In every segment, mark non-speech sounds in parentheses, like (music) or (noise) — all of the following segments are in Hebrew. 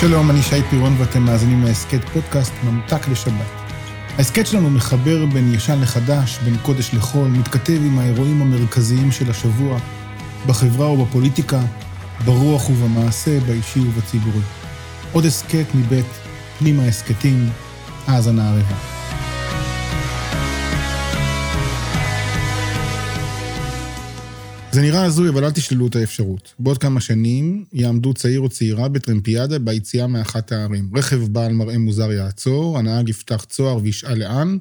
שלום, אני שי פירון ואתם מאזינים להסכת פודקאסט ממתק לשבת. ההסכת שלנו מחבר בין ישן לחדש, בין קודש לחול, מתכתב עם האירועים המרכזיים של השבוע, בחברה ובפוליטיקה, ברוח ובמעשה, באישי ובציבורי. עוד הסכת מבית פנימה הסכתים, האזנה ערבה. זה נראה הזוי, אבל אל תשללו את האפשרות. בעוד כמה שנים יעמדו צעיר או צעירה בטרמפיאדה ביציאה מאחת הערים. רכב בעל מראה מוזר יעצור, הנהג יפתח צוהר וישאל לאן,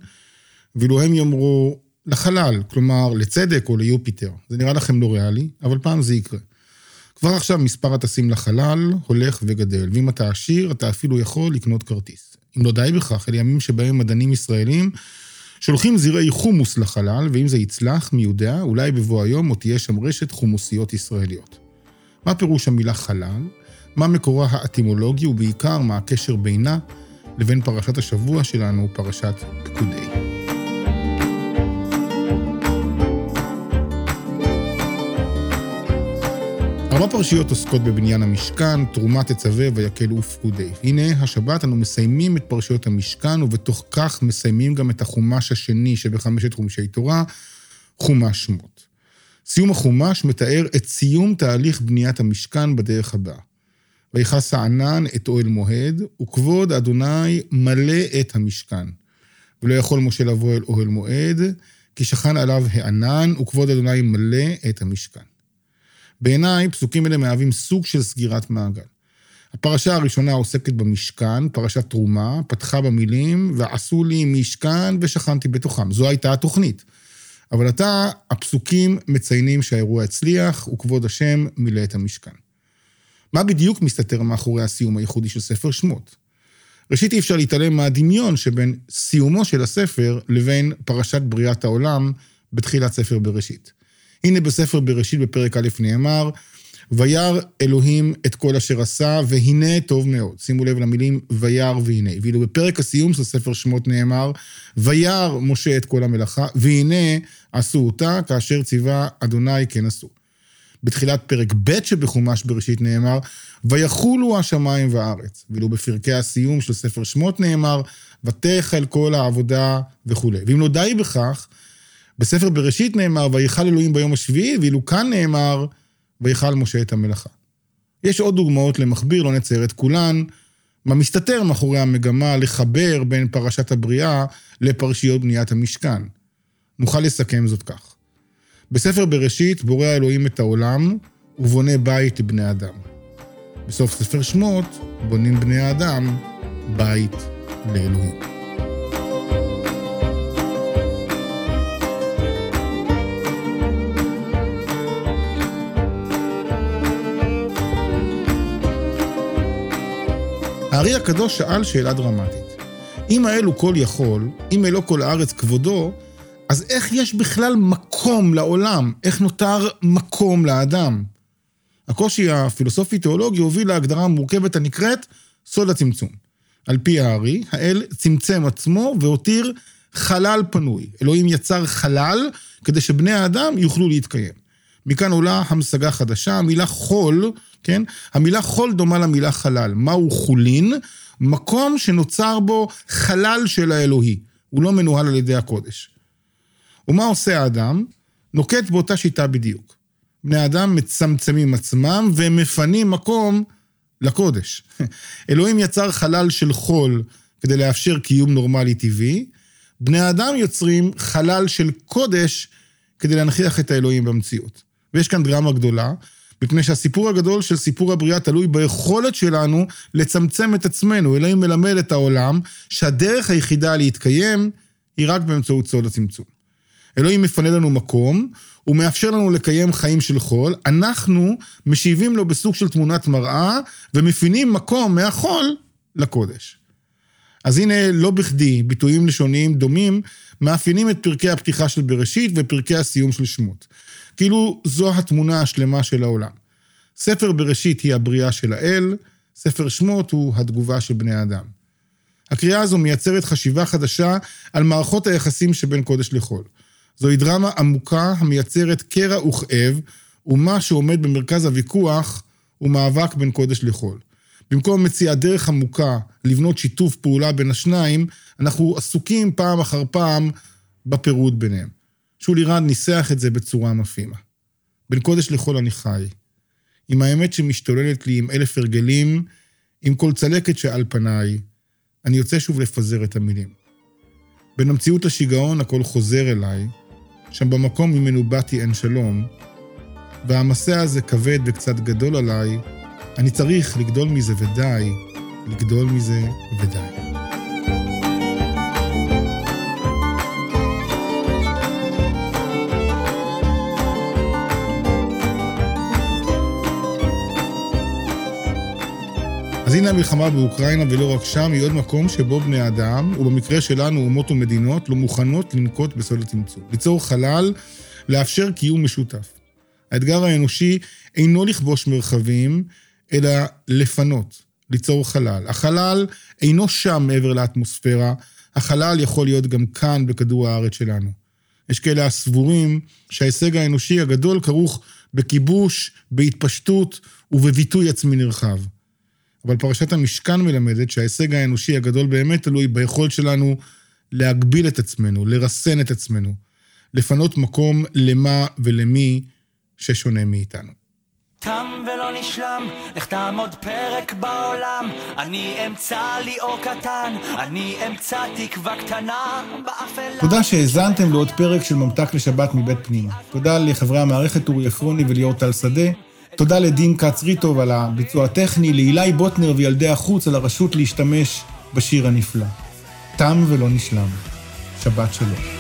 ואילו הם יאמרו לחלל, כלומר לצדק או ליופיטר. זה נראה לכם לא ריאלי, אבל פעם זה יקרה. כבר עכשיו מספר הטסים לחלל הולך וגדל, ואם אתה עשיר, אתה אפילו יכול לקנות כרטיס. אם לא די בכך, אלה ימים שבהם מדענים ישראלים שולחים זרעי חומוס לחלל, ואם זה יצלח, מי יודע, אולי בבוא היום עוד תהיה שם רשת חומוסיות ישראליות. מה פירוש המילה חלל? מה מקורה האטימולוגי, ובעיקר מה הקשר בינה לבין פרשת השבוע שלנו, פרשת פקודי. ארבע פרשיות עוסקות בבניין המשכן, תרומה תצווה ויקל ופקודי. הנה, השבת אנו מסיימים את פרשיות המשכן, ובתוך כך מסיימים גם את החומש השני שבחמשת חומשי תורה, חומש שמות. סיום החומש מתאר את סיום תהליך בניית המשכן בדרך הבאה. ויכס הענן את אוהל מועד, וכבוד אדוני מלא את המשכן. ולא יכול משה לבוא אל אוהל מועד, כי שכן עליו הענן, וכבוד אדוני מלא את המשכן. בעיניי, פסוקים אלה מהווים סוג של סגירת מעגל. הפרשה הראשונה עוסקת במשכן, פרשת תרומה, פתחה במילים, ועשו לי משכן ושכנתי בתוכם. זו הייתה התוכנית. אבל עתה, הפסוקים מציינים שהאירוע הצליח, וכבוד השם מילא את המשכן. מה בדיוק מסתתר מאחורי הסיום הייחודי של ספר שמות? ראשית, אי אפשר להתעלם מהדמיון שבין סיומו של הספר לבין פרשת בריאת העולם בתחילת ספר בראשית. הנה בספר בראשית בפרק א' נאמר, וירא אלוהים את כל אשר עשה, והנה טוב מאוד. שימו לב למילים וירא והנה. ואילו בפרק הסיום של ספר שמות נאמר, וירא משה את כל המלאכה, והנה עשו אותה, כאשר ציווה אדוני כן עשו. בתחילת פרק ב' שבחומש בראשית נאמר, ויחולו השמיים והארץ. ואילו בפרקי הסיום של ספר שמות נאמר, ותחל כל העבודה וכולי. ואם לא די בכך, בספר בראשית נאמר, ויכל אלוהים ביום השביעי, ואילו כאן נאמר, ויכל משה את המלאכה. יש עוד דוגמאות למכביר, לא נצייר את כולן, מה מסתתר מאחורי המגמה לחבר בין פרשת הבריאה לפרשיות בניית המשכן. נוכל לסכם זאת כך. בספר בראשית בורא אלוהים את העולם ובונה בית לבני אדם. בסוף ספר שמות בונים בני האדם בית לאלוהים. הארי הקדוש שאל שאלה דרמטית. אם האלו כל יכול, אם אלו כל הארץ כבודו, אז איך יש בכלל מקום לעולם? איך נותר מקום לאדם? הקושי הפילוסופי-תיאולוגי הוביל להגדרה המורכבת הנקראת סוד הצמצום. על פי הארי, האל צמצם עצמו והותיר חלל פנוי. אלוהים יצר חלל כדי שבני האדם יוכלו להתקיים. מכאן עולה המשגה חדשה, המילה חול כן? המילה חול דומה למילה חלל. מהו חולין? מקום שנוצר בו חלל של האלוהי. הוא לא מנוהל על ידי הקודש. ומה עושה האדם? נוקט באותה שיטה בדיוק. בני אדם מצמצמים עצמם ומפנים מקום לקודש. (laughs) אלוהים יצר חלל של חול כדי לאפשר קיום נורמלי טבעי, בני אדם יוצרים חלל של קודש כדי להנכיח את האלוהים במציאות. ויש כאן דרמה גדולה, מפני שהסיפור הגדול של סיפור הבריאה תלוי ביכולת שלנו לצמצם את עצמנו. אלוהים מלמד את העולם שהדרך היחידה להתקיים היא רק באמצעות סוד הצמצום. אלוהים מפנה לנו מקום, הוא מאפשר לנו לקיים חיים של חול, אנחנו משיבים לו בסוג של תמונת מראה ומפינים מקום מהחול לקודש. אז הנה, לא בכדי, ביטויים לשוניים דומים מאפיינים את פרקי הפתיחה של בראשית ופרקי הסיום של שמות. כאילו זו התמונה השלמה של העולם. ספר בראשית היא הבריאה של האל, ספר שמות הוא התגובה של בני האדם. הקריאה הזו מייצרת חשיבה חדשה על מערכות היחסים שבין קודש לחול. זוהי דרמה עמוקה המייצרת קרע וכאב, ומה שעומד במרכז הוויכוח הוא מאבק בין קודש לחול. במקום מציאת דרך עמוקה לבנות שיתוף פעולה בין השניים, אנחנו עסוקים פעם אחר פעם בפירוד ביניהם. שולי רנד ניסח את זה בצורה מפעימה. בין קודש לחול אני חי. עם האמת שמשתוללת לי עם אלף הרגלים, עם כל צלקת שעל פניי, אני יוצא שוב לפזר את המילים. בין המציאות לשיגעון הכל חוזר אליי, שם במקום ממנו באתי אין שלום, והמסע הזה כבד וקצת גדול עליי, אני צריך לגדול מזה ודי, לגדול מזה ודי. אז הנה המלחמה באוקראינה, ולא רק שם, היא עוד מקום שבו בני אדם, ובמקרה שלנו אומות ומדינות, לא מוכנות לנקוט בסוד הצמצום. ליצור חלל, לאפשר קיום משותף. האתגר האנושי אינו לכבוש מרחבים, אלא לפנות, ליצור חלל. החלל אינו שם מעבר לאטמוספירה, החלל יכול להיות גם כאן בכדור הארץ שלנו. יש כאלה הסבורים שההישג האנושי הגדול כרוך בכיבוש, בהתפשטות ובביטוי עצמי נרחב. אבל פרשת המשכן מלמדת שההישג האנושי הגדול באמת תלוי ביכולת שלנו להגביל את עצמנו, לרסן את עצמנו, לפנות מקום למה ולמי ששונה מאיתנו. תם ולא נשלם, לך תעמוד פרק בעולם, אני אמצא לי אור קטן, אני אמצא תקווה קטנה באפלה. תודה שהאזנתם לעוד פרק של ממתק לשבת מבית פנימה. תודה לחברי המערכת אורי עפרוני וליאור טל שדה. תודה לדין כץ ריטוב על הביצוע הטכני, לאילי בוטנר וילדי החוץ על הרשות להשתמש בשיר הנפלא. תם ולא נשלם. שבת שלום.